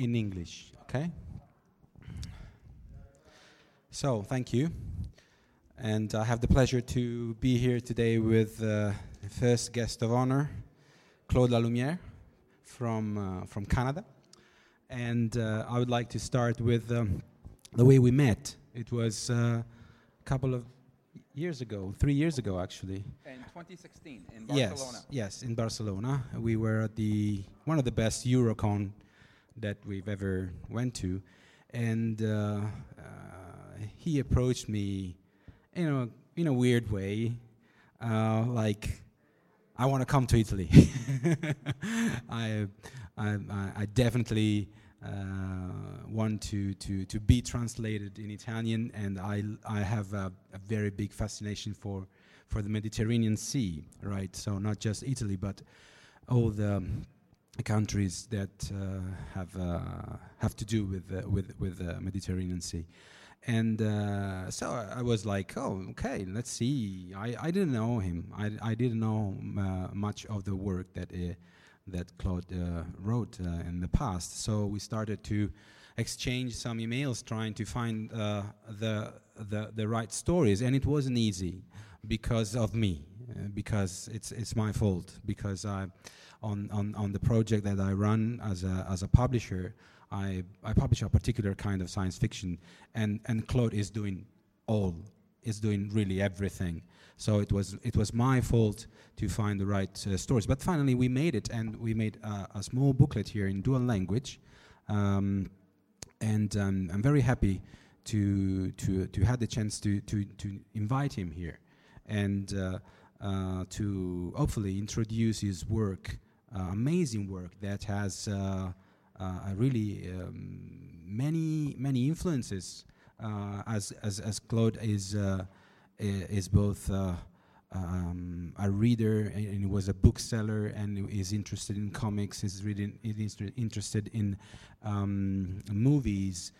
In English, okay? So, thank you. And I have the pleasure to be here today with uh, the first guest of honor, Claude Lalumière from uh, from Canada. And uh, I would like to start with um, the way we met. It was uh, a couple of years ago, three years ago actually. In 2016 in Barcelona. Yes, yes, in Barcelona. We were at the one of the best Eurocon that we've ever went to, and uh, uh, he approached me, you know, in a weird way, uh, like. I want to come to Italy. I, I, I- definitely uh, want to, to, to be translated in Italian, and I, I have a, a very big fascination for, for the Mediterranean Sea, right? So not just Italy, but all the countries that uh, have uh, have to do with uh, with with the Mediterranean Sea. And uh, so I was like, oh, okay, let's see. I, I didn't know him. I, I didn't know uh, much of the work that uh, that Claude uh, wrote uh, in the past. So we started to exchange some emails, trying to find uh, the, the the right stories, and it wasn't easy because of me, uh, because it's it's my fault because I on, on, on the project that I run as a, as a publisher, I, I publish a particular kind of science fiction, and, and Claude is doing all, is doing really everything. So it was, it was my fault to find the right uh, stories. But finally, we made it, and we made a, a small booklet here in dual language. Um, and um, I'm very happy to, to, to have the chance to, to, to invite him here and uh, uh, to hopefully introduce his work amazing work that has uh, uh, really um, many many influences. Uh, as as as Claude is uh, is both. Um, a reader and, and, he was a bookseller and is interested in comics is reading is interested in um, movies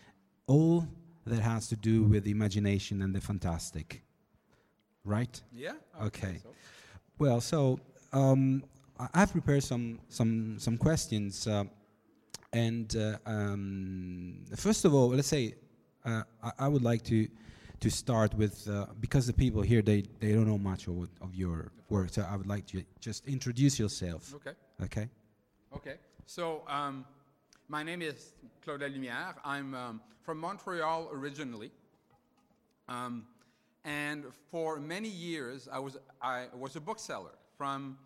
all that has to do with the imagination and the fantastic right yeah okay so. well so um, I've prepared some some some questions, uh, and uh, um, first of all, let's say uh, I, I, would like to to start with uh, because the people here they they don't know much of, of your work, so I would like to just introduce yourself. Okay. Okay. Okay. So um, my name is Claude Lalumière. I'm um, from Montreal originally. Um, and for many years, I was I was a bookseller from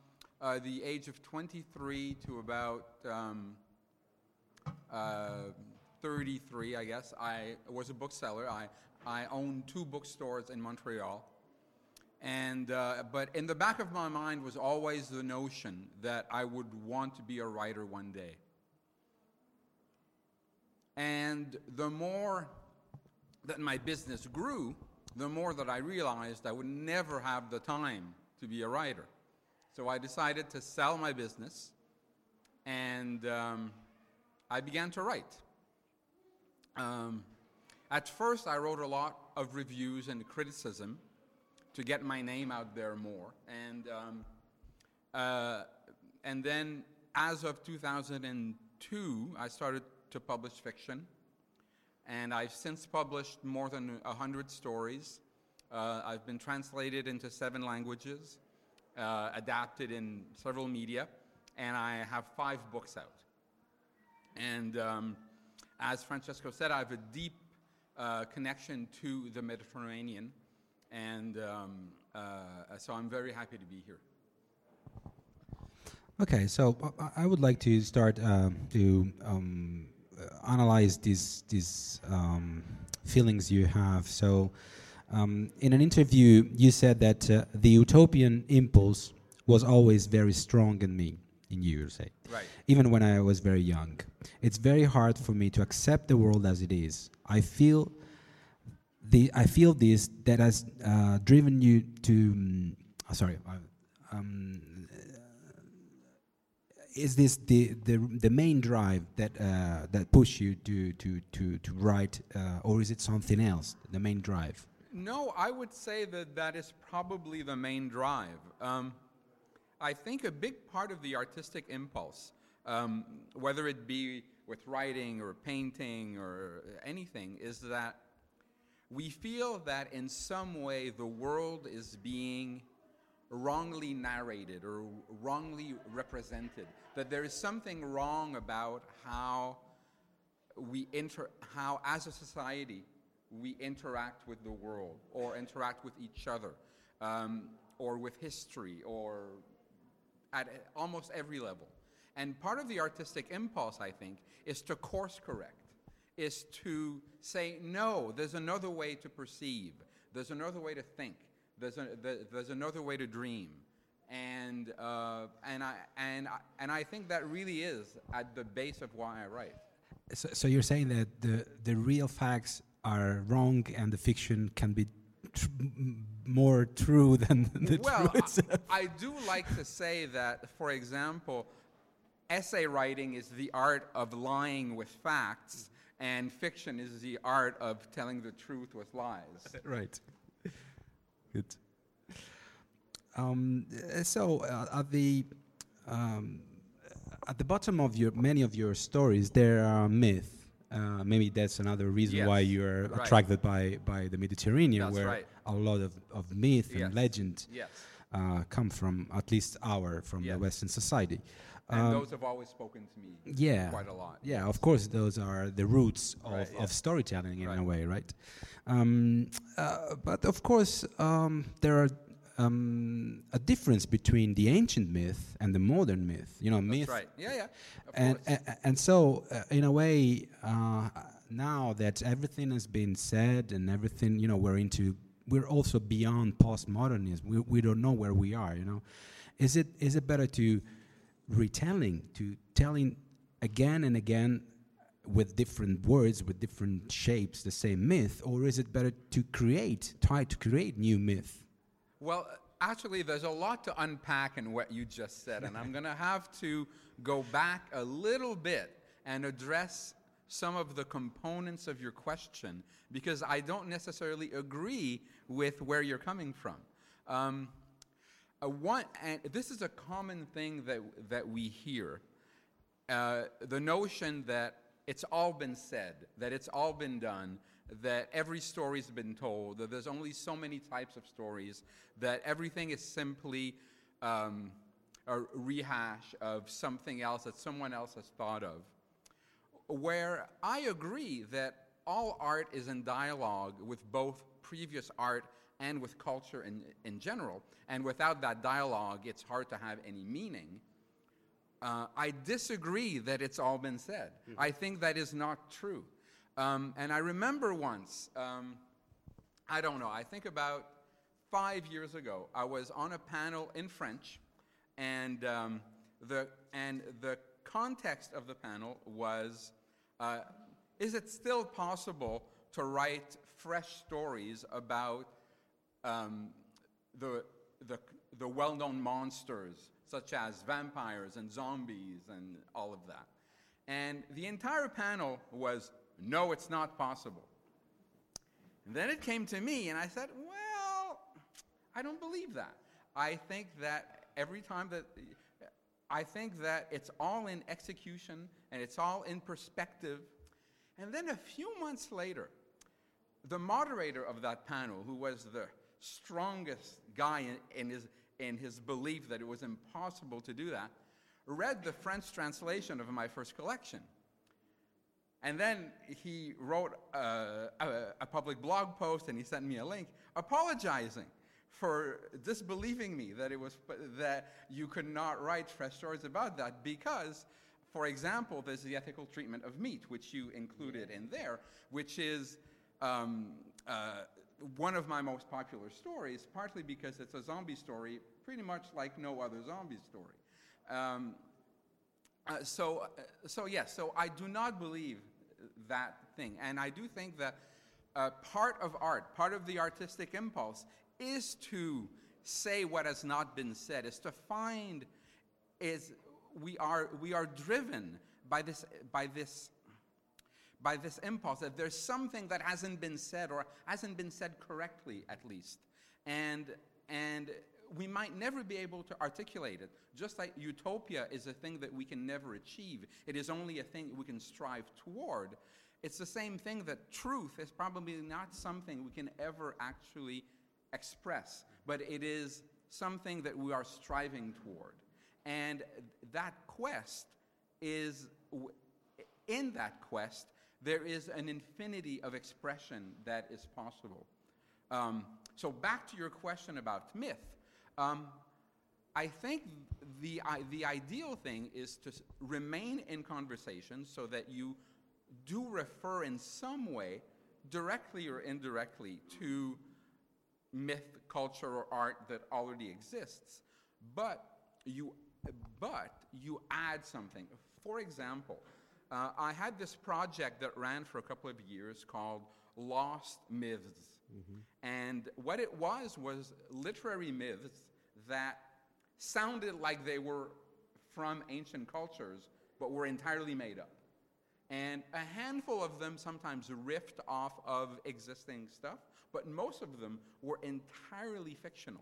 uh, the age of 23 to about um, uh, 33, I guess. I was a bookseller. I, I owned two bookstores in Montreal. And, uh, but in the back of my mind was always the notion that I would want to be a writer one day. And the more that my business grew, the more that I realized I would never have the time to be a writer. So I decided to sell my business and um, I began to write. Um, at first, I wrote a lot of reviews and criticism to get my name out there more. And, um, uh, and then, as of 2002, I started to publish fiction. And I've since published more than 100 stories. Uh, I've been translated into seven languages uh, adapted in several media, and I have five books out. And um, as Francesco said, I have a deep uh, connection to the Mediterranean, and um, uh, so I'm very happy to be here. Okay, so uh, I would like to start um, to um, analyze these these um, feelings you have. So um, in an interview, you said that uh, the utopian impulse was always very strong in me, in you, you say. Right. Even when I was very young. It's very hard for me to accept the world as it is. I feel the I feel this that has uh, driven you to. Um, sorry. Um, is this the, the the main drive that uh, that push you to to to to write, uh, or is it something else? The main drive. No, I would say that that is probably the main drive. Um, I think a big part of the artistic impulse, um, whether it be with writing or painting or anything, is that we feel that in some way the world is being wrongly narrated or wrongly represented. That there is something wrong about how we inter, how as a society we interact with the world or interact with each other um, or with history or at almost every level. And part of the artistic impulse, I think, is to course correct, is to say, no, there's another way to perceive, there's another way to think, there's, a, there's another way to dream. And, uh, and, I, and, I, and I think that really is at the base of why I write. So, so you're saying that the, the real facts are wrong and the fiction can be tr more true than the well, truth I, I do like to say that, for example, essay writing is the art of lying with facts, and fiction is the art of telling the truth with lies. right. Good. Um, so uh, at the um, at the bottom of your many of your stories, there are myths uh, maybe that's another reason yes. why you're right. attracted by, by the Mediterranean, that's where right. a lot of, of myth yes. and legend yes. uh, come from, at least our, from the Western society. And um, those have always spoken to me yeah, quite a lot. Yeah, of course, those are the roots of, right, of storytelling in a way, right? Um, uh, but of course, um, there are um, a difference between the ancient myth and the modern myth. You know, That's myth. right. Yeah, yeah. And, and, and so, uh, in a way, uh, now that everything has been said and everything, you know, we're into, we're also beyond postmodernism. We we don't know where we are. You know, is it is it better to retelling, to telling again and again with different words, with different shapes, the same myth, or is it better to create, try to create new myth? Well, actually, there's a lot to unpack in what you just said, and I'm going to have to go back a little bit and address some of the components of your question because I don't necessarily agree with where you're coming from. Um, one, and this is a common thing that, that we hear uh, the notion that it's all been said, that it's all been done, that every story's been told, that there's only so many types of stories, that everything is simply um, a rehash of something else that someone else has thought of. Where I agree that all art is in dialogue with both previous art and with culture in, in general, and without that dialogue, it's hard to have any meaning. Uh, I disagree that it's all been said. Mm-hmm. I think that is not true. Um, and I remember once, um, I don't know, I think about five years ago, I was on a panel in French, and, um, the, and the context of the panel was uh, Is it still possible to write fresh stories about um, the, the, the well known monsters such as vampires and zombies and all of that. And the entire panel was, no, it's not possible. And then it came to me, and I said, well, I don't believe that. I think that every time that, I think that it's all in execution and it's all in perspective. And then a few months later, the moderator of that panel, who was the strongest guy in, in his in his belief that it was impossible to do that, read the French translation of my first collection. And then he wrote a, a, a, public blog post and he sent me a link apologizing for disbelieving me that it was that you could not write fresh stories about that because for example there's the ethical treatment of meat which you included in there which is um, uh, one of my most popular stories, partly because it's a zombie story, pretty much like no other zombie story. Um, uh, so, uh, so yes, so I do not believe that thing, and I do think that uh, part of art, part of the artistic impulse, is to say what has not been said, is to find, is we are we are driven by this by this by this impulse that there's something that hasn't been said or hasn't been said correctly, at least. And, and we might never be able to articulate it. Just like utopia is a thing that we can never achieve, it is only a thing we can strive toward. It's the same thing that truth is probably not something we can ever actually express, but it is something that we are striving toward. And that quest is, in that quest, there is an infinity of expression that is possible. Um, so, back to your question about myth. Um, I think the, the ideal thing is to remain in conversation so that you do refer in some way, directly or indirectly, to myth, culture, or art that already exists. But you, but you add something. For example, uh, I had this project that ran for a couple of years called Lost Myths. Mm-hmm. And what it was was literary myths that sounded like they were from ancient cultures, but were entirely made up. And a handful of them sometimes riffed off of existing stuff, but most of them were entirely fictional.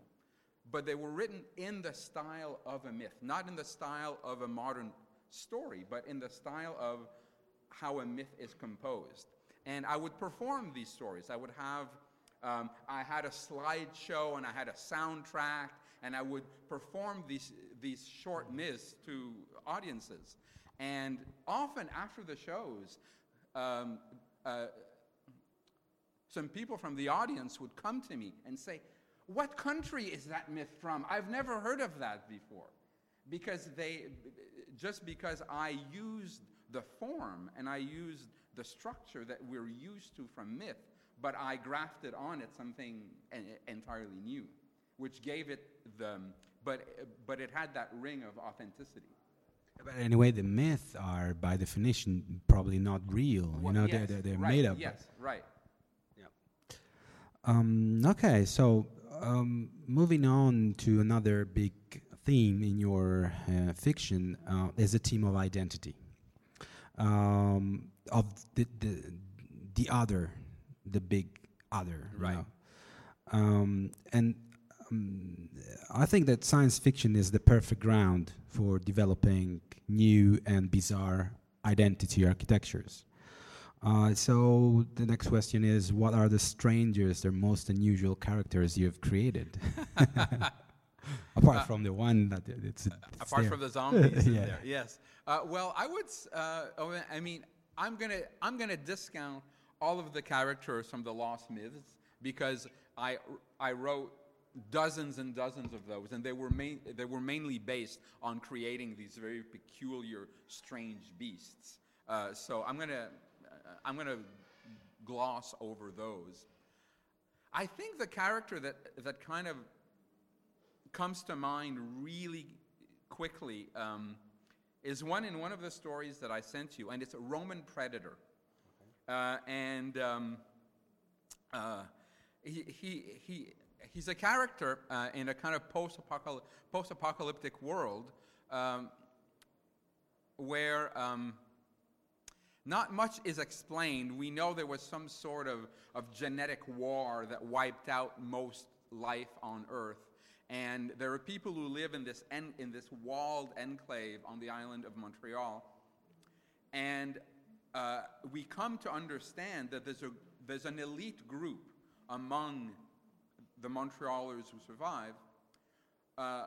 But they were written in the style of a myth, not in the style of a modern story, but in the style of how a myth is composed. And I would perform these stories. I would have, um, I had a slideshow and I had a soundtrack, and I would perform these, these short myths to audiences. And often after the shows, um, uh, some people from the audience would come to me and say, What country is that myth from? I've never heard of that before. Because they, just because I used the form and I used the structure that we're used to from myth, but I grafted on it something entirely new, which gave it the, but, but it had that ring of authenticity. But anyway, the myths are by definition probably not real. You know, yes, they're, they're, right, made up. Yes, right. Um, okay, so um, moving on to another big theme in your uh, fiction uh, is a theme of identity, um, of the, the the other, the big other. Right. know. Um, and um, I think that science fiction is the perfect ground for developing new and bizarre identity architectures. Uh, so the next question is, what are the strangest or most unusual characters you have created? Apart from the one that it's, it's Apart there. from the zombies in Yeah. there, yes. Uh, well, I would. Uh, oh, I mean, I'm gonna I'm gonna discount all of the characters from the Lost Myths because I I wrote dozens and dozens of those, and they were main, they were mainly based on creating these very peculiar, strange beasts. Uh, so I'm gonna uh, I'm gonna gloss over those. I think the character that that kind of comes to mind really quickly um, is one in one of the stories that I sent you, and it's a Roman predator. Uh, and um, uh, he, he, he, he's a character uh, in a kind of post-apocalyptic, post-apocalyptic world um, where um, not much is explained. We know there was some sort of, of genetic war that wiped out most life on Earth. And there are people who live in this, en- in this walled enclave on the island of Montreal. And uh, we come to understand that there's, a, there's an elite group among the Montrealers who survive uh,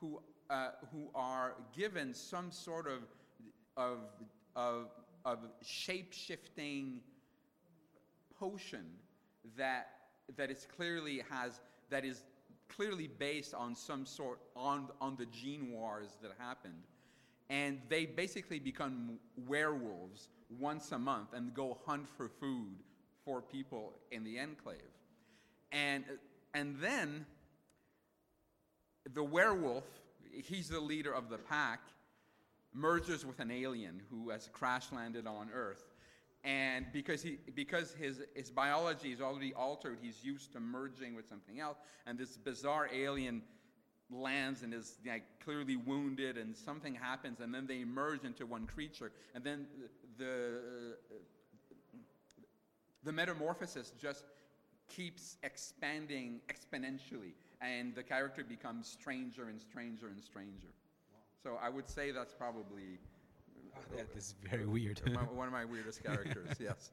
who, uh, who are given some sort of, of, of, of shape-shifting potion that, that is clearly has, that is clearly based on some sort, on, on the gene wars that happened. And they basically become werewolves once a month and go hunt for food for people in the enclave. And, and then the werewolf, he's the leader of the pack, merges with an alien who has crash landed on Earth. And because, he, because his, his biology is already altered, he's used to merging with something else. And this bizarre alien lands and is like, clearly wounded, and something happens, and then they merge into one creature. And then the, the metamorphosis just keeps expanding exponentially, and the character becomes stranger and stranger and stranger. So I would say that's probably that is very weird. one of my weirdest characters. Yes.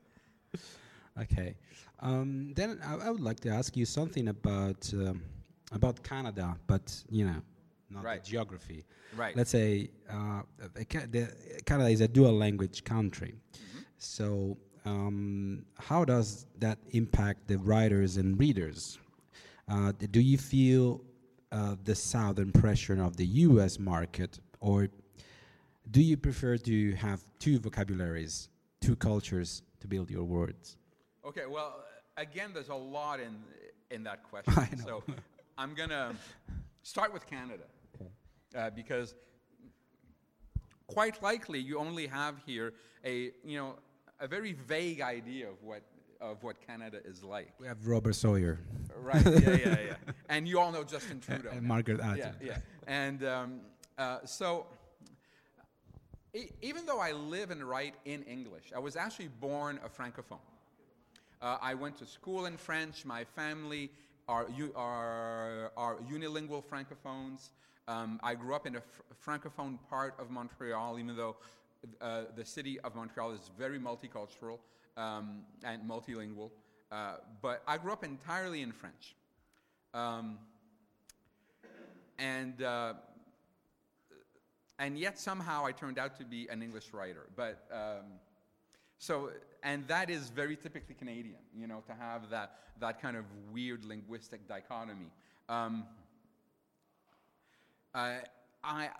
Okay. Um, then I, I would like to ask you something about um, about Canada, but you know, not Right. the geography. Right. Let's say uh, Canada is a dual language country. So um, how does that impact the writers and readers? Uh, do you feel uh, the southern pressure of the U.S. market, or do you prefer to have two vocabularies, two cultures to build your words? Okay. Well, again, there's a lot in in that question. I know. So I'm gonna start with Canada uh, because quite likely you only have here a you know a very vague idea of what of what Canada is like. We have Robert Sawyer Right. Yeah, yeah, yeah. And you all know Justin Trudeau. and. Margaret yeah, Atwood. yeah. And um, uh, so, e- even though I live and write in English, I was actually born a francophone. Uh, I went to school in French. My family are, are, are unilingual francophones. Um, I grew up in a fr- francophone part of Montreal, even though uh, the city of Montreal is very multicultural um, and multilingual. Uh, but I grew up entirely in French. Um, and, uh, and yet somehow I turned out to be an English writer. But um, so, and that is very typically Canadian, you know, to have that, that kind of weird linguistic dichotomy. Um, I, I,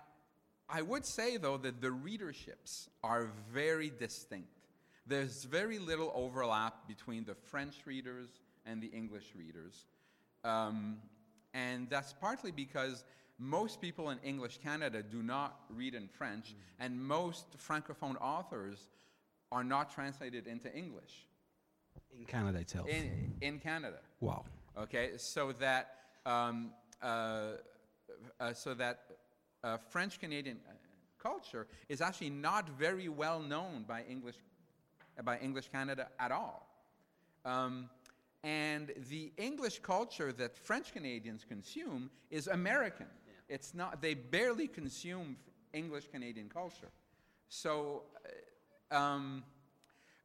I would say, though, that the readerships are very distinct. There's very little overlap between the French readers and the English readers. Um, and that's partly because most people in English Canada do not read in French, and most francophone authors are not translated into English In Canada itself. in, in Canada. wow. Okay, so that um, uh, uh, so that uh, French Canadian uh, culture is actually not very well known by English by English Canada at all. Um, and the English culture that French Canadians consume is American. It's not, they barely consume English Canadian culture. So uh, um,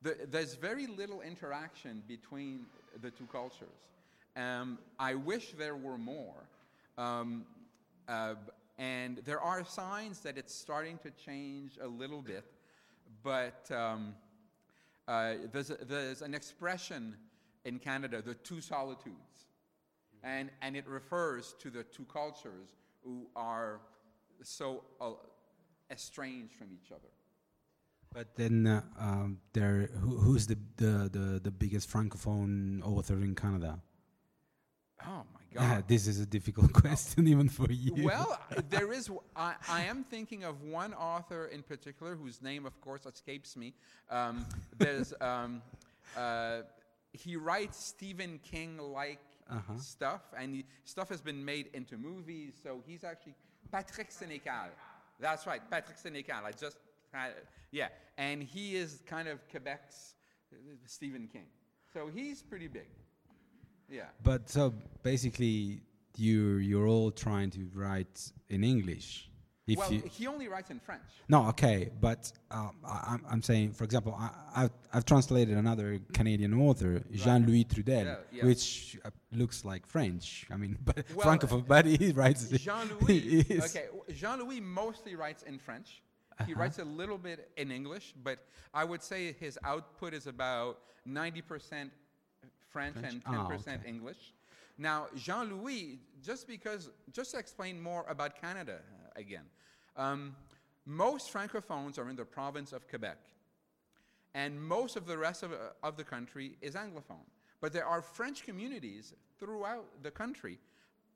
the, there's very little interaction between the two cultures. Um, I wish there were more. Um, uh, and there are signs that it's starting to change a little bit, but um, uh, there's, a, there's an expression in Canada, the two solitudes, and, and it refers to the two cultures who are so uh, estranged from each other. But then, uh, um, there, who, who's the, the, the, the biggest francophone author in Canada? Oh my God. this is a difficult question even for you. Well, there is. w- I, I am thinking of one author in particular whose name, of course, escapes me. Um, there's. Um, uh, he writes Stephen King-like Uh-huh. stuff, and he, stuff has been made into movies. So he's actually Patrick Sénécal. That's right, Patrick Sénécal. I just yeah, and he is kind of Quebec's uh, Stephen King. So he's pretty big. Yeah. But so basically, you're you're all trying to write in English. If well, you he only writes in French. no, okay, but um, I, I'm I'm saying, for example, I, I've I've translated another Canadian author, Jean Louis Trudel, Yeah, yeah. which uh, looks like French. I mean, but Well, francophone, but he writes Jean-Louis. okay, Jean-Louis mostly writes in French. He Uh-huh. writes a little bit in English, but I would say his output is about 90% French, French? and Ah, 10% okay. English. Now, Jean-Louis, just because, just to explain more about Canada uh, again, um, most francophones are in the province of Quebec and most of the rest of, uh, of the country is anglophone. But there are French communities throughout the country,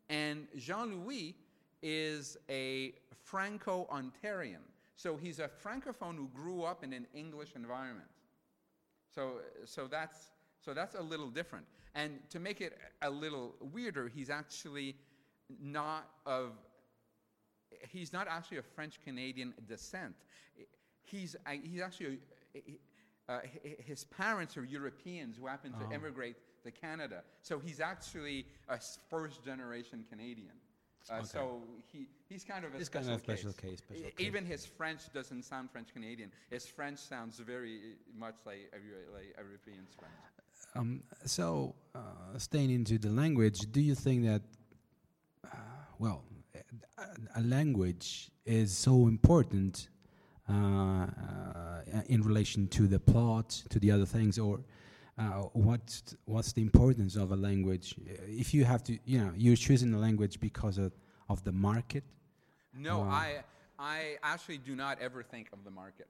and Jean Louis is a Franco Ontarian. So he's a francophone who grew up in an English environment. So, so, that's, so that's a little different. And to make it a little weirder, he's actually not of he's not actually of French Canadian descent. He's, uh, he's actually, a, uh, his parents are Europeans who happened to emigrate to Canada. So he's actually a first generation Canadian. Uh, Okay. So he, he's kind of a He's kind special of a special case. case, special case. Even his French doesn't sound French Canadian. His French sounds very much like, a like European French. Um, so, uh, staying into the language, do you think that, uh, well, a, a language is so important uh, uh, in relation to the plot, to the other things, or uh, what's what's the importance of a language? Uh, If you have to, you know, you're choosing a language because of, of the market. No, Wow. I, I actually do not ever think of the market.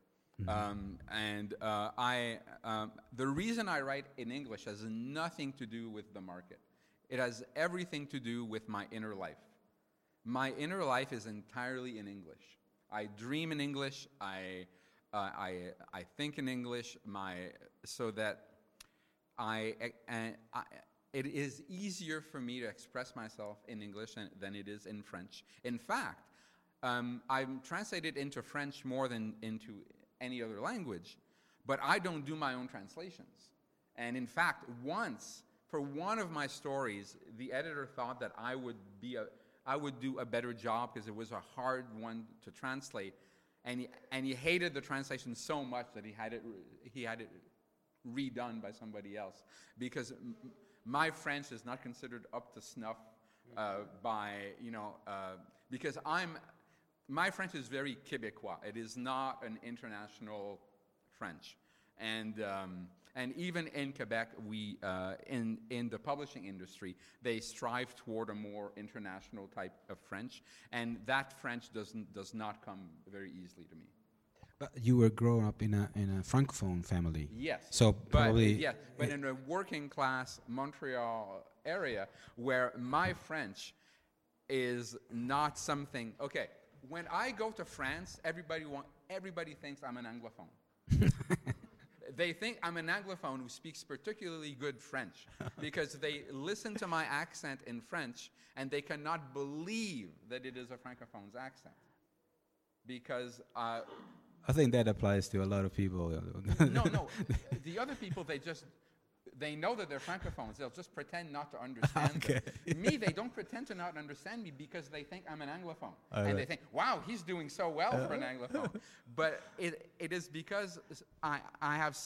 Um, and uh, I, um, the reason I write in English has nothing to do with the market. It has everything to do with my inner life. My inner life is entirely in English. I dream in English. I, uh, I, I think in English. My, so that I, and I, it is easier for me to express myself in English than, than it is in French. In fact, um, I'm translated into French more than into any other language, but I don't do my own translations. And in fact, once for one of my stories, the editor thought that I would be a, I would do a better job because it was a hard one to translate, and he, and he hated the translation so much that he had it he had it redone by somebody else because my French is not considered up to snuff uh, by you know uh, because I'm my French is very Quebecois. It is not an international French, and um, and even in Quebec, we uh, in in the publishing industry they strive toward a more international type of French, and that French doesn't does not come very easily to me. But you were growing up in a in a francophone family. Yes. So but, probably but in a working class Montreal area where my French is not something. Okay, when I go to France, everybody want everybody thinks I'm an anglophone. they think I'm an anglophone who speaks particularly good French because they listen to my accent in French and they cannot believe that it is a francophone's accent because uh, I think that applies to a lot of people. no, no. The other people, they just they know that they're francophones. They'll just pretend not to understand Okay. me, they don't pretend to not understand me because they think I'm an anglophone, and they think, "Wow, he's doing so well for an uh-huh. anglophone." but it, it is because I, I have,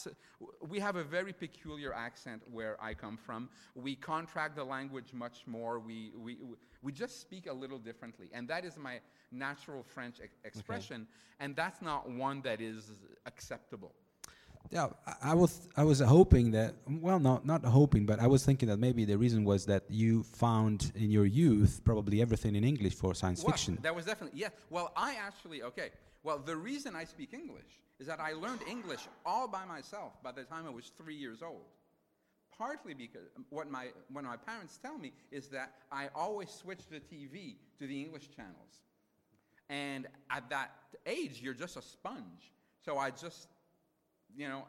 we have a very peculiar accent where I come from. We contract the language much more. We we we just speak a little differently, and that is my natural French ex- expression, and that's not one that is acceptable. Yeah, I, was I was hoping that well, not not hoping, but I was thinking that maybe the reason was that you found in your youth probably everything in English for science Well, fiction. That was definitely yes. Well, I actually okay. Well, the reason I speak English is that I learned English all by myself by the time I was three years old. Partly because what my what my parents tell me is that I always switched the TV to the English channels, and at that age you're just a sponge. So I just, you know,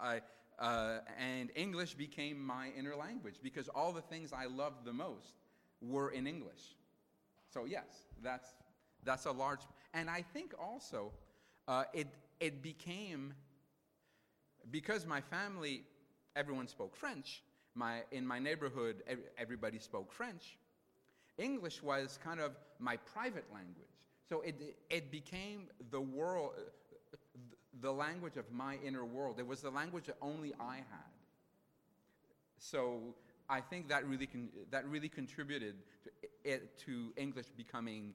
I. Uh, and English became my inner language because all the things I loved the most were in English. So yes, that's that's a large, and I think also uh, it it became because my family, everyone spoke French. My in my neighborhood, everybody spoke French. English was kind of my private language. So it it became the world, the language of my inner world. It was the language that only I had. So I think that really con- that really contributed to, it, to English becoming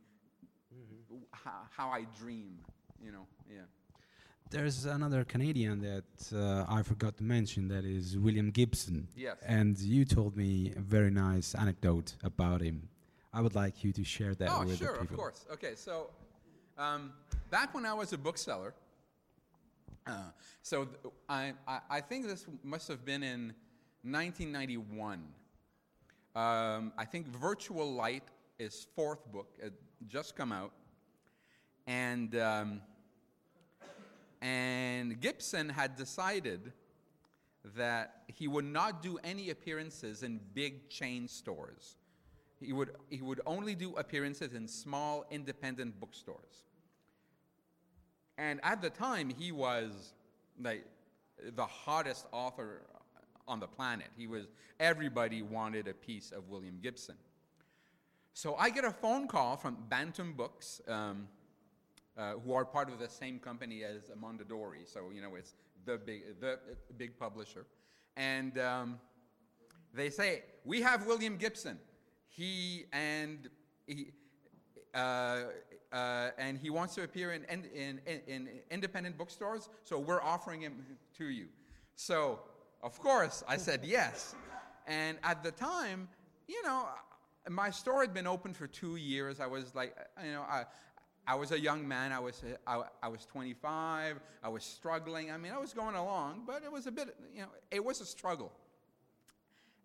how, how I dream. You know, yeah. There's another Canadian that uh, I forgot to mention. That is William Gibson. Yes. And you told me a very nice anecdote about him. I would like you to share that Oh, with sure, the of course. Okay, so um, back when I was a bookseller, uh, so th- I, I, think this must have been in 1991. Um, I think Virtual Light is fourth book, it just come out, and um, and Gibson had decided that he would not do any appearances in big chain stores. He would, he would only do appearances in small independent bookstores. And at the time, he was the hottest author on the planet. He was everybody wanted a piece of William Gibson. So I get a phone call from Bantam Books, um, uh, who are part of the same company as Mondadori. So you know it's the big the big publisher, and um, they say we have William Gibson. He and he. Uh, uh, and he wants to appear in, in, in, in independent bookstores, so we're offering him to you. So, of course, I said yes. And at the time, you know, my store had been open for two years. I was like, you know, I, I was a young man. I was, I, I was 25. I was struggling. I mean, I was going along, but it was a bit, you know, it was a struggle.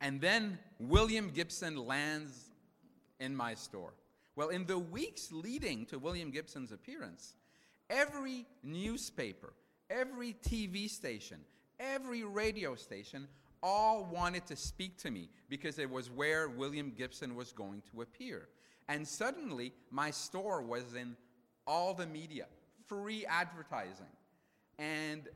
And then William Gibson lands in my store. Well, in the weeks leading to William Gibson's appearance, every newspaper, every TV station, every radio station all wanted to speak to me because it was where William Gibson was going to appear. And suddenly, my store was in all the media, free advertising. And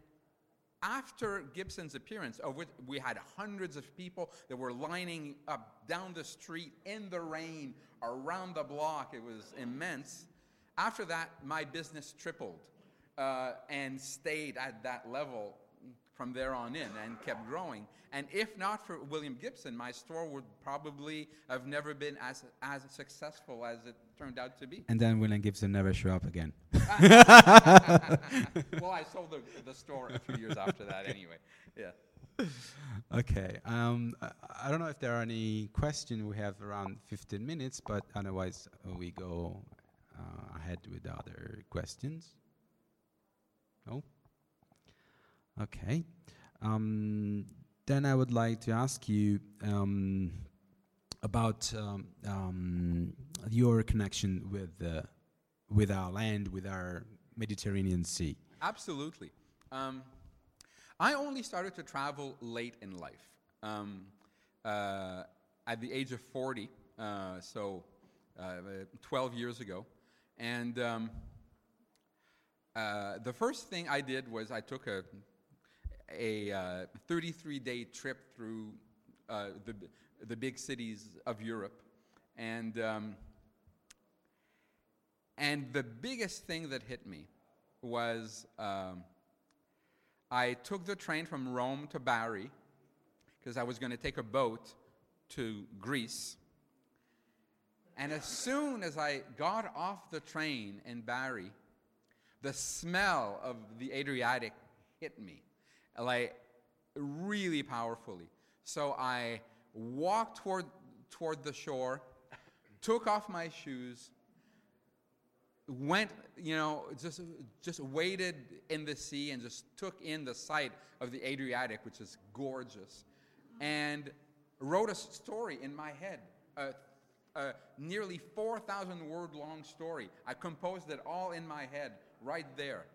after Gibson's appearance, of which we had hundreds of people that were lining up down the street in the rain, around the block, it was immense. After that, my business tripled uh, and stayed at that level from there on in and kept growing. And if not for William Gibson, my store would probably have never been as, as successful as it turned out to be. And then William Gibson never showed up again. well, I sold the, the store a few years after that anyway. Yeah. Okay. Um, I, don't know if there are any questions. We have around 15 minutes, but otherwise uh, we go uh, ahead with other questions. No? Okay. Um, then I would like to ask you um, about um, um, your connection with uh, with our land, with our Mediterranean Sea. Absolutely. I only started to travel late in life. Um, uh, at the age of 40, uh, so uh, 12 years ago. And um, uh, the first thing I did was I took a, a 33 day trip through the, the big cities of Europe. And, um, and the biggest thing that hit me was um, I took the train from Rome to Bari because I was going to take a boat to Greece. And as soon as I got off the train in Bari, the smell of the Adriatic hit me, like really powerfully. So I walked toward, toward the shore, took off my shoes, went, you know, just, just waded in the sea and just took in the sight of the Adriatic, which is gorgeous, and wrote a story in my head, a, a nearly 4,000 word long story. I composed it all in my head right there.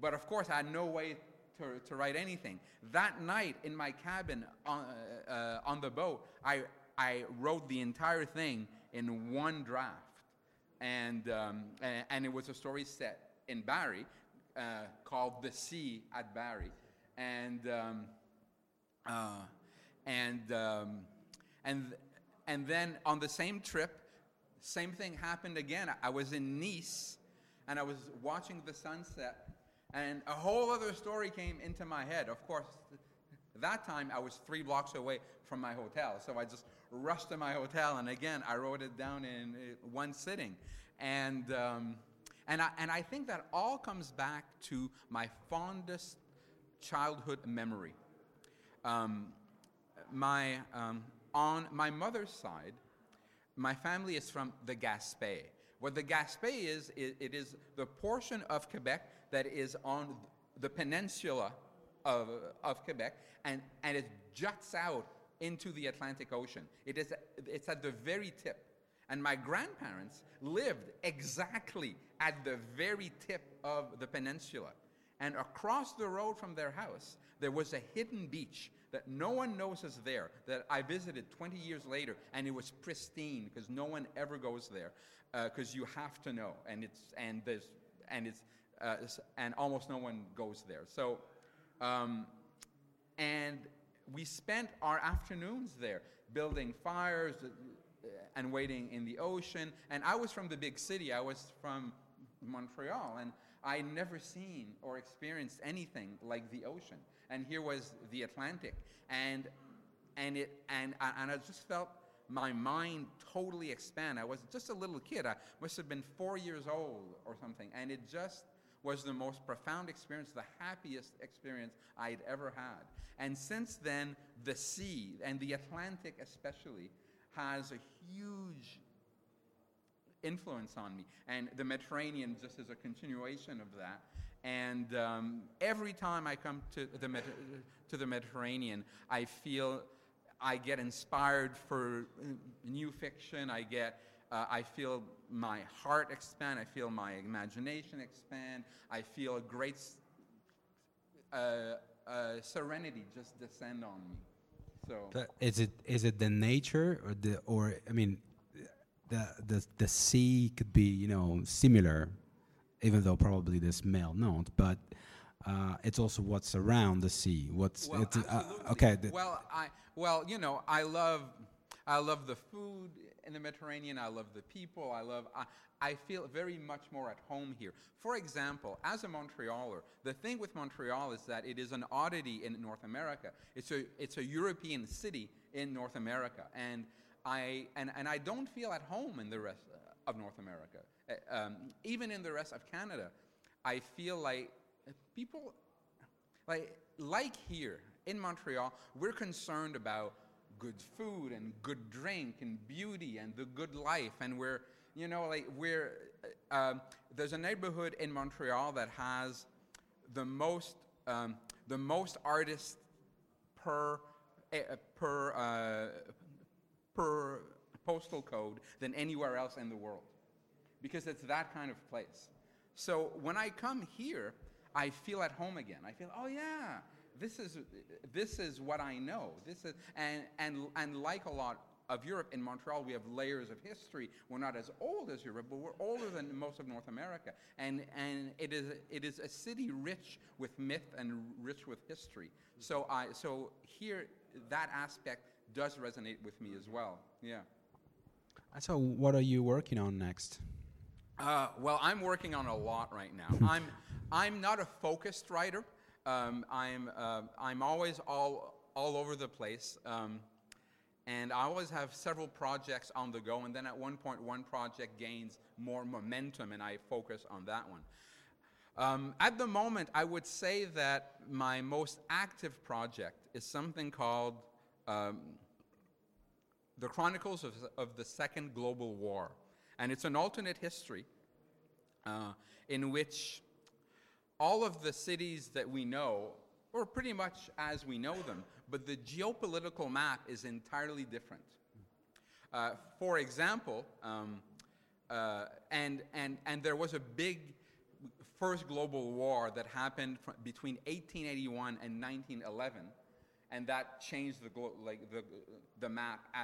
But of course, I had no way to, to write anything. That night in my cabin on, uh, uh, on the boat, I, I wrote the entire thing in one draft. And, um, and it was a story set in Bari uh, called The Sea at Bari. And, um, uh, and, um, and, and then on the same trip, same thing happened again. I was in Nice and I was watching the sunset, and a whole other story came into my head. Of course, that time I was three blocks away from my hotel, so I just rushed to my hotel, and again, I wrote it down in uh, one sitting. And, um, and, I, and I think that all comes back to my fondest childhood memory. Um, my, um, on my mother's side, my family is from the Gaspé. What the Gaspé is, it, it is the portion of Quebec that is on the peninsula of, of Quebec, and, and it juts out into the Atlantic Ocean. It is, it's at the very tip. And my grandparents lived exactly at the very tip of the peninsula. And across the road from their house, there was a hidden beach that no one knows is there, that I visited 20 years later, and it was pristine because no one ever goes there because uh, you have to know, and it's and there's and it's uh, and almost no one goes there. So, um, and we spent our afternoons there building fires uh, and waiting in the ocean. And I was from the big city. I was from Montreal, and I never seen or experienced anything like the ocean and here was the Atlantic, and and it and and I just felt my mind totally expand. I was just a little kid. I must have been four years old or something, and it just was the most profound experience, the happiest experience I'd ever had. And since then, the sea and the Atlantic especially has a huge influence on me, and the Mediterranean just is a continuation of that. And um, every time I come to the, to the Mediterranean, I feel I get inspired for new fiction. I get, uh, I feel my heart expand. I feel my imagination expand. I feel a great uh, uh, serenity just descend on me. So is it is it the nature or the or I mean the the the sea could be you know similar even though probably the smell not, but uh, it's also what's around the sea. What's well, uh, okay? well, I well, you know, I love I love the food in the Mediterranean. I love the people. I love. I, I feel very much more at home here. For example, as a Montrealer, the thing with Montreal is that it is an oddity in North America. It's a it's a European city in North America, and I and, and I don't feel at home in the rest of North America. Uh, um, even in the rest of Canada, I feel like people, like, like here in Montreal, we're concerned about good food and good drink and beauty and the good life. And we're, you know, like, we're, uh, um, there's a neighborhood in Montreal that has the most, um, the most artists per, uh, per, uh, per postal code than anywhere else in the world because it's that kind of place. So when I come here, I feel at home again. I feel, oh yeah, this is, this is what I know. This is, and, and, and like a lot of Europe, in Montreal, we have layers of history. We're not as old as Europe, but we're older than most of North America. And, and it, is, it is a city rich with myth and rich with history. So, I, so here, that aspect does resonate with me as well. Yeah. So, what are you working on next? Uh, well, I'm working on a lot right now. I'm, I'm not a focused writer. Um, I'm, uh, I'm always all, all over the place. Um, and I always have several projects on the go, and then at one point, one project gains more momentum, and I focus on that one. Um, at the moment, I would say that my most active project is something called um, The Chronicles of, of, the Second Global War. And it's an alternate history uh, in which all of the cities that we know, or pretty much as we know them, but the geopolitical map is entirely different. Uh, for example, um, uh, and, and, and there was a big first global war that happened between 1881 and 1911, and that changed the, like the, the map uh,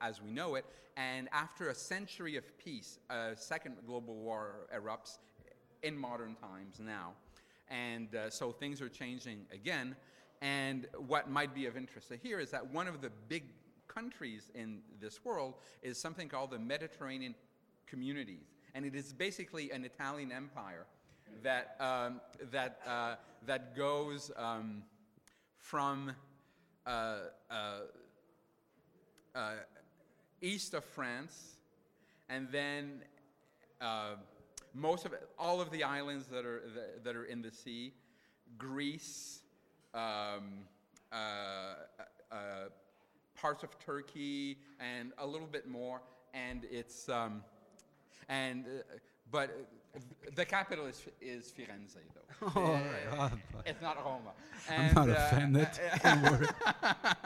as we know it. And after a century of peace, a second global war erupts in modern times now. And uh, so things are changing again. And what might be of interest here is that one of the big countries in this world is something called the Mediterranean Communities. And it is basically an Italian empire that, um, that, uh, that goes um, from uh, uh, uh east of France and then uh, most of all of the islands that are, that are in the sea, Greece, um, uh, uh, parts of Turkey, and a little bit more. And it's, um, and, uh, but the capital is, is Firenze, though. Oh, right. oh, it's not Roma. And, I'm not uh, offended.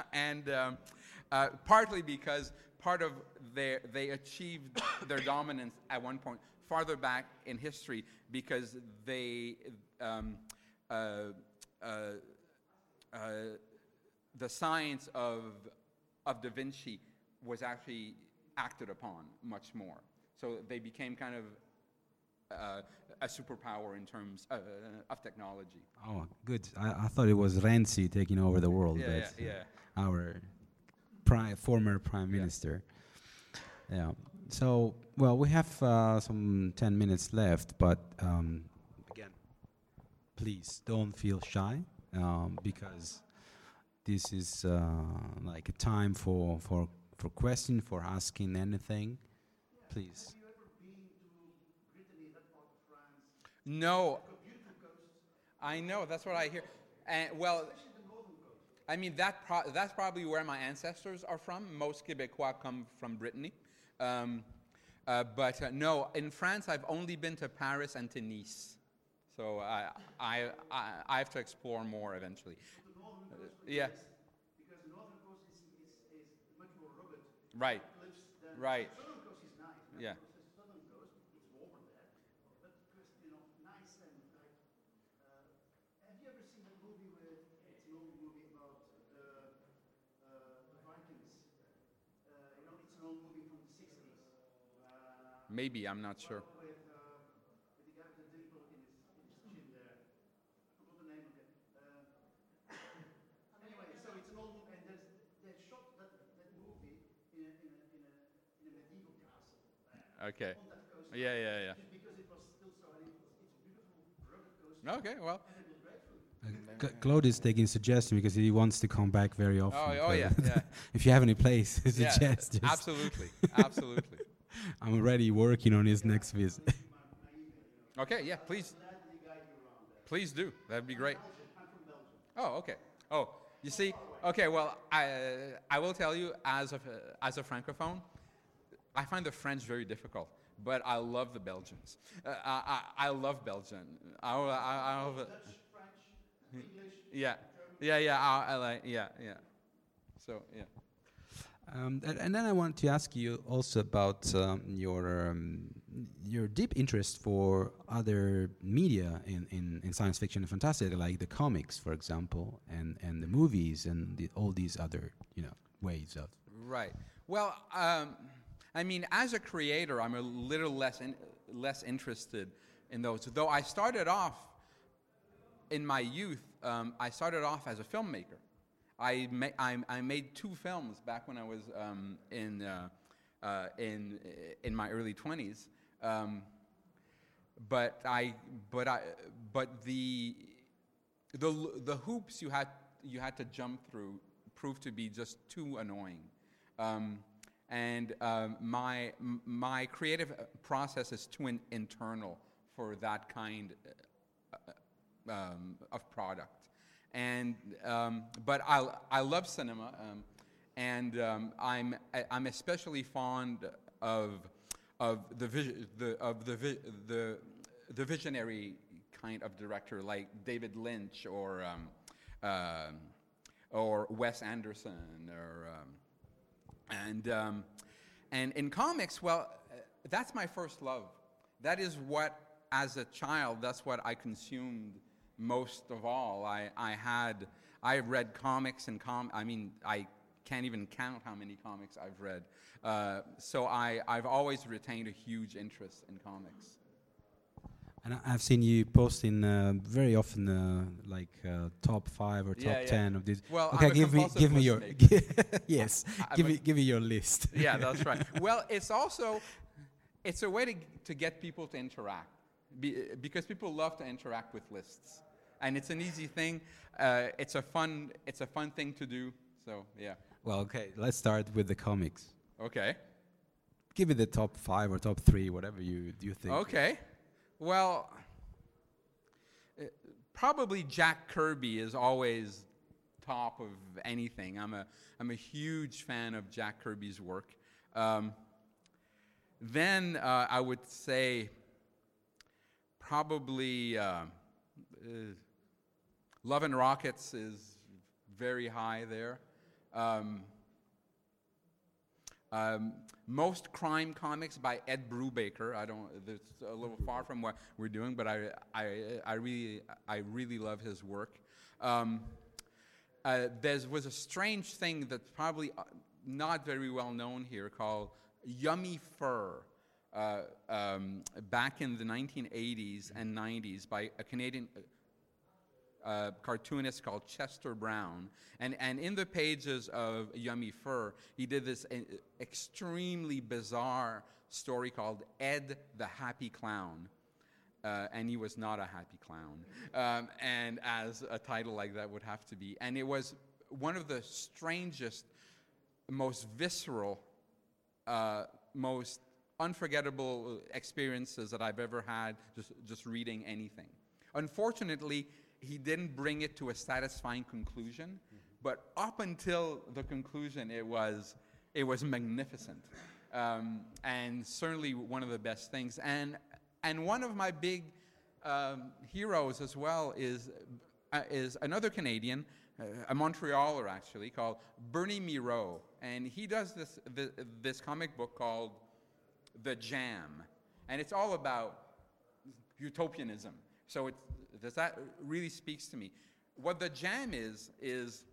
and um, uh, partly because part of their, they achieved their dominance at one point farther back in history because they, um, uh, uh, uh, the science of, of Da Vinci was actually acted upon much more. So they became kind of uh, a superpower in terms uh, of technology. Oh, good. I, I, thought it was Renzi taking over the world. Yeah, yeah, yeah. Our prime, former prime minister. Yeah. So, well, we have uh, some 10 minutes left, but um, again, please don't feel shy um, because this is uh, like a time for, for, for question, for asking anything. Please. No. I know, that's what I hear. And, well, I mean, that pro- that's probably where my ancestors are from. Most Quebecois come from Brittany. Um, uh, but uh, no, in France, I've only been to Paris and to Nice. So I, I, I, I have to explore more eventually. Uh, yeah. Because the northern coast is, is, is much more rugged. Right. Right. The southern coast is nice. Yeah. Maybe, I'm not sure. Okay. Yeah, yeah, yeah. Okay, well. Uh, Claude is taking suggestion because he wants to come back very often. Oh, oh yeah, yeah. if you have any place, suggest. Yeah, absolutely, absolutely. I'm already working on his next visit. okay, yeah, please. Please do. That'd be great. Oh, okay. Oh, you see, okay. Well, I I will tell you as a as a francophone, I find the French very difficult, but I love the Belgians. Uh, I, I, I love Belgian. I, I, I love it. Yeah, yeah, yeah. I, I like yeah, yeah. So yeah. Um, and, then I want to ask you also about um, your um, your deep interest for other media in, in, in science fiction and fantasy, like the comics, for example, and, and the movies and the, all these other you know ways of. Right. Well, um, I mean, as a creator, I'm a little less in, less interested in those. Though I started off in my youth, um, I started off as a filmmaker. I, ma- I, I made two films back when I was um, in, uh, uh, in, in my early 20s. Um, but I, but I, but the, the, the hoops you had, you had to jump through proved to be just too annoying. Um, and um, my, my creative uh, process is too in- internal for that kind uh, um, of product. And, um, but I, I love cinema, um, and um, I'm, I'm especially fond of, of, the, vis- the, of the, vi- the, the visionary kind of director like David Lynch or, um, or Wes Anderson or um, and, and in comics, well, uh, that's my first love. That is what, as a child, that's what I consumed most of all. I, I had, I read comics and com, I mean, I can't even count how many comics I've read. Uh, so I, I've always retained a huge interest in comics. And I- I've seen you posting uh, very often, uh, like uh, top five or top Yeah, yeah. ten of these. Well, okay, I'm give me, give me your, yes, I'm give me, give me your list. yeah, that's right. Well, it's also it's a way to, to get people to interact Be, because people love to interact with lists, and it's an easy thing. Uh, it's a fun it's a fun thing to do. So yeah, Well, okay, let's start with the comics. okay, Give me the top five or top three, whatever you you think. okay. Well, uh, probably Jack Kirby is always top of anything. I'm a I'm a huge fan of Jack Kirby's work. Um, then uh, I would say probably uh, uh, Love and Rockets is very high there. Um, um, most crime comics by Ed Brubaker. I don't. It's a little far from what we're doing, but I, I, I really, I really love his work. Um, uh, there was a strange thing that's probably uh, not very well known here called Yummy Fur. Uh, um, back in the 1980s and 90s by a Canadian uh, cartoonist called Chester Brown. And, and in the pages of Yummy Fur, he did this uh, extremely bizarre story called Ed the Happy Clown. Uh, and he was not a happy clown. Um, and as a title like that would have to be. And it was one of the strangest, most visceral, uh, most unforgettable experiences that I've ever had just, just reading anything. Unfortunately, he didn't bring it to a satisfying conclusion, but up until the conclusion, it was, it was magnificent. Um, and certainly one of the best things. And, and one of my big um, heroes as well is, uh, is another Canadian, uh, a Montrealer actually, called Bernie Mireault. And he does this, this, this comic book called The Jam. And it's all about utopianism. So it, that really speaks to me. What the jam is, is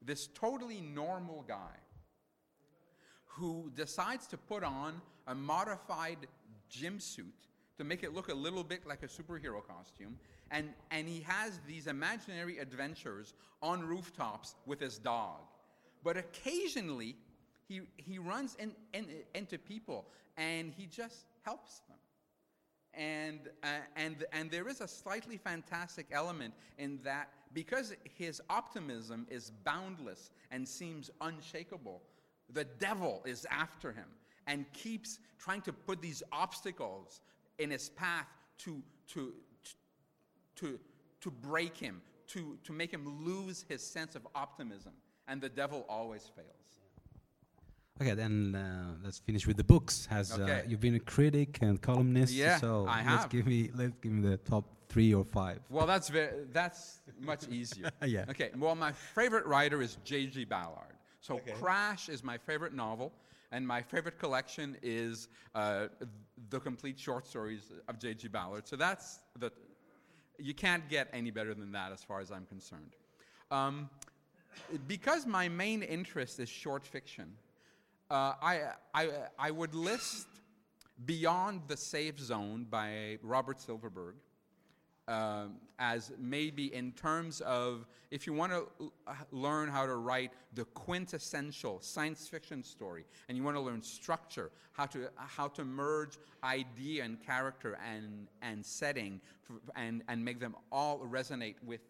this totally normal guy who decides to put on a modified gym suit to make it look a little bit like a superhero costume. And, and he has these imaginary adventures on rooftops with his dog. But occasionally, he, he runs in, in, into people and he just helps them. And, uh, and, and there is a slightly fantastic element in that because his optimism is boundless and seems unshakable, the devil is after him and keeps trying to put these obstacles in his path to, to, to, to break him, to, to make him lose his sense of optimism. And the devil always fails. Okay, then uh, let's finish with the books. Has uh, you've been a critic and columnist? Yeah, so I let's have. give me let's give me the top three or five. Well, that's, very, that's much easier. Yeah. Okay, well, my favorite writer is J.G. Ballard. So Okay. Crash is my favorite novel, and my favorite collection is uh, the complete short stories of J.G. Ballard. So that's the. You can't get any better than that, as far as I'm concerned. Um, because my main interest is short fiction, uh, I, I, I would list Beyond the Safe Zone by Robert Silverberg um, as maybe in terms of if you want to learn how to write the quintessential science fiction story and you want to learn structure how to how to merge idea and character and and setting f- and and make them all resonate with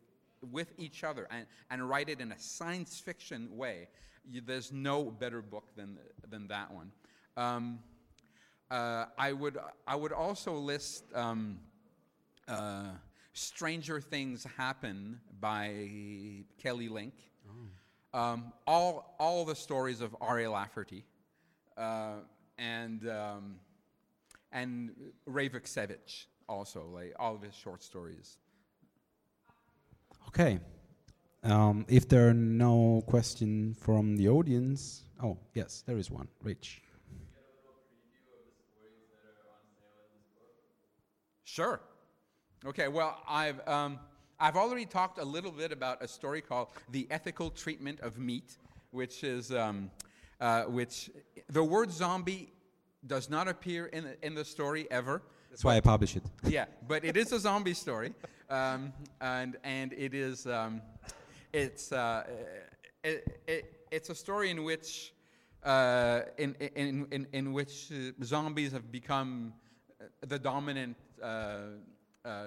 with each other and, and write it in a science fiction way you, there's no better book than than that one um, uh, I would I would also list um, uh, Stranger Things Happen by Kelly Link. Um, all, all the stories of R.A. Lafferty uh, and, um, and Ray Vukcevich also, like all of his short stories. Okay. Um, if there are no questions from the audience, oh yes, there is one. Rich. Sure. Okay, well, I've, um, I've already talked a little bit about a story called The Ethical Treatment of Meat, which is, um, uh, which the word zombie does not appear in the, in the story ever. That's why I publish it. yeah, but it is a zombie story, um, and and it is um, it's uh, it, it, it's a story in which uh, in, in in in which uh, zombies have become uh, the dominant. Uh, uh,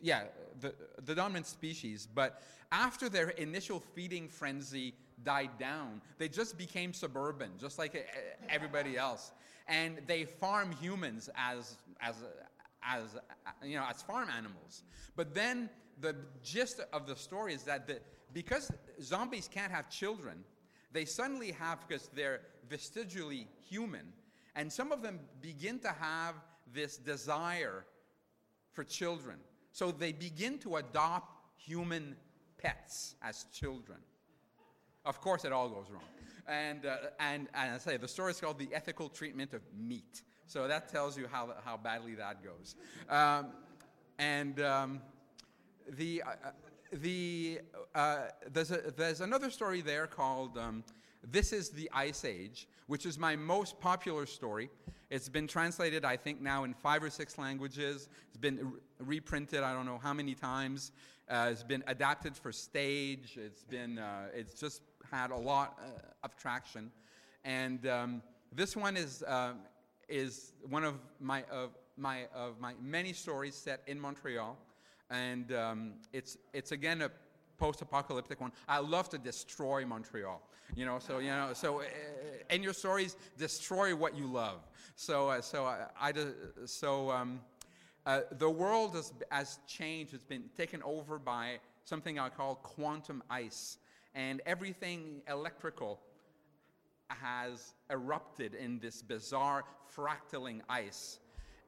yeah, the, the dominant species, but after their initial feeding frenzy died down, they just became suburban, just like uh, everybody else, and they farm humans as as as uh, you know as farm animals. But then the gist of the story is that the, because zombies can't have children, they suddenly have because they're vestigially human, and some of them begin to have this desire for children. So they begin to adopt human pets as children. Of course, it all goes wrong. And, uh, and, and I say, the story is called The Ethical Treatment of Meat. So that tells you how, how badly that goes. Um, and um, the, uh, the, uh, there's, a, there's another story there called um, This is the Ice Age, which is my most popular story. It's been translated, I think, now in five or six languages. It's been re- reprinted, I don't know how many times. Uh, it's been adapted for stage. It's been, uh, it's just had a lot uh, of traction. And um, this one is, is one of my, of, my, of my many stories set in Montreal. And um, it's, it's again a post-apocalyptic one. I love to destroy Montreal. You know, so you know, so uh, in your stories, destroy what you love. So, uh, so I, I so um, uh, the world has, has changed. It's been taken over by something I call quantum ice, and everything electrical has erupted in this bizarre fractaling ice.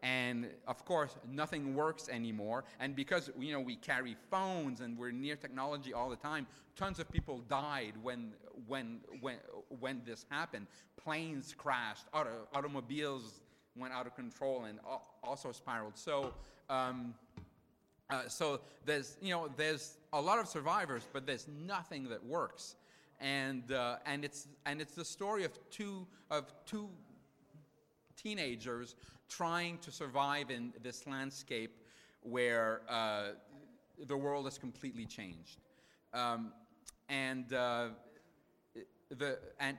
And of course, nothing works anymore. And because you know we carry phones and we're near technology all the time, tons of people died when when when when this happened. Planes crashed, auto, automobiles went out of control, and also spiraled. So. Um, uh, so there's, you know, there's a lot of survivors, but there's nothing that works, and uh, and it's and it's the story of two of two teenagers trying to survive in this landscape where uh, the world has completely changed, um, and uh, the and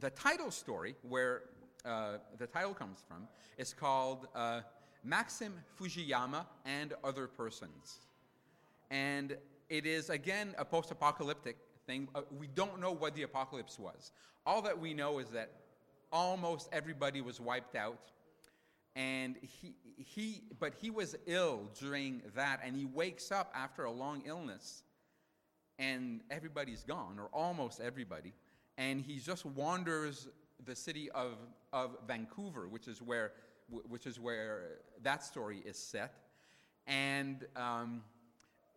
the title story where uh, the title comes from is called uh, Maxim Fujiyama and Other Persons. And it is, again, a post apocalyptic thing. Uh, we don't know what the apocalypse was. All that we know is that almost everybody was wiped out. And he, he, but he was ill during that, and he wakes up after a long illness, and everybody's gone, or almost everybody. And he just wanders the city of, of Vancouver, which is where, which is where that story is set. And um,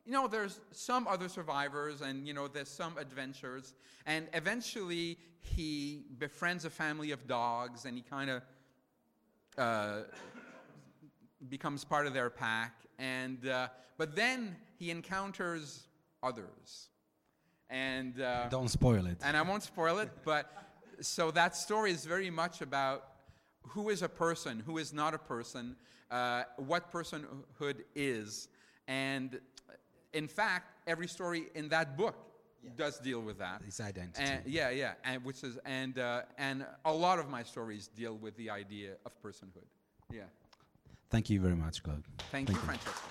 you know, there's some other survivors and, you know, there's some adventures. And eventually he befriends a family of dogs and he kind of uh, becomes part of their pack. And, uh, but then he encounters others. And, uh, Don't spoil it. and I won't spoil it, but so that story is very much about who is a person, who is not a person, uh, what personhood is. And in fact, every story in that book does deal with that. His identity. And, yeah, yeah, and which is and uh, and a lot of my stories deal with the idea of personhood. Yeah. Thank you very much, Claude. Thank, you, Francesco.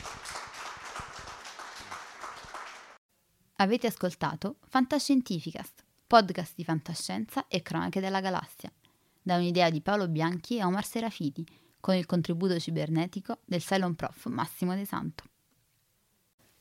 Avete ascoltato Fantascientificast, podcast di fantascienza e cronache della galassia, da un'idea di Paolo Bianchi e Omar Serafiti, con il contributo cibernetico del Cylon Prof Massimo De Santo.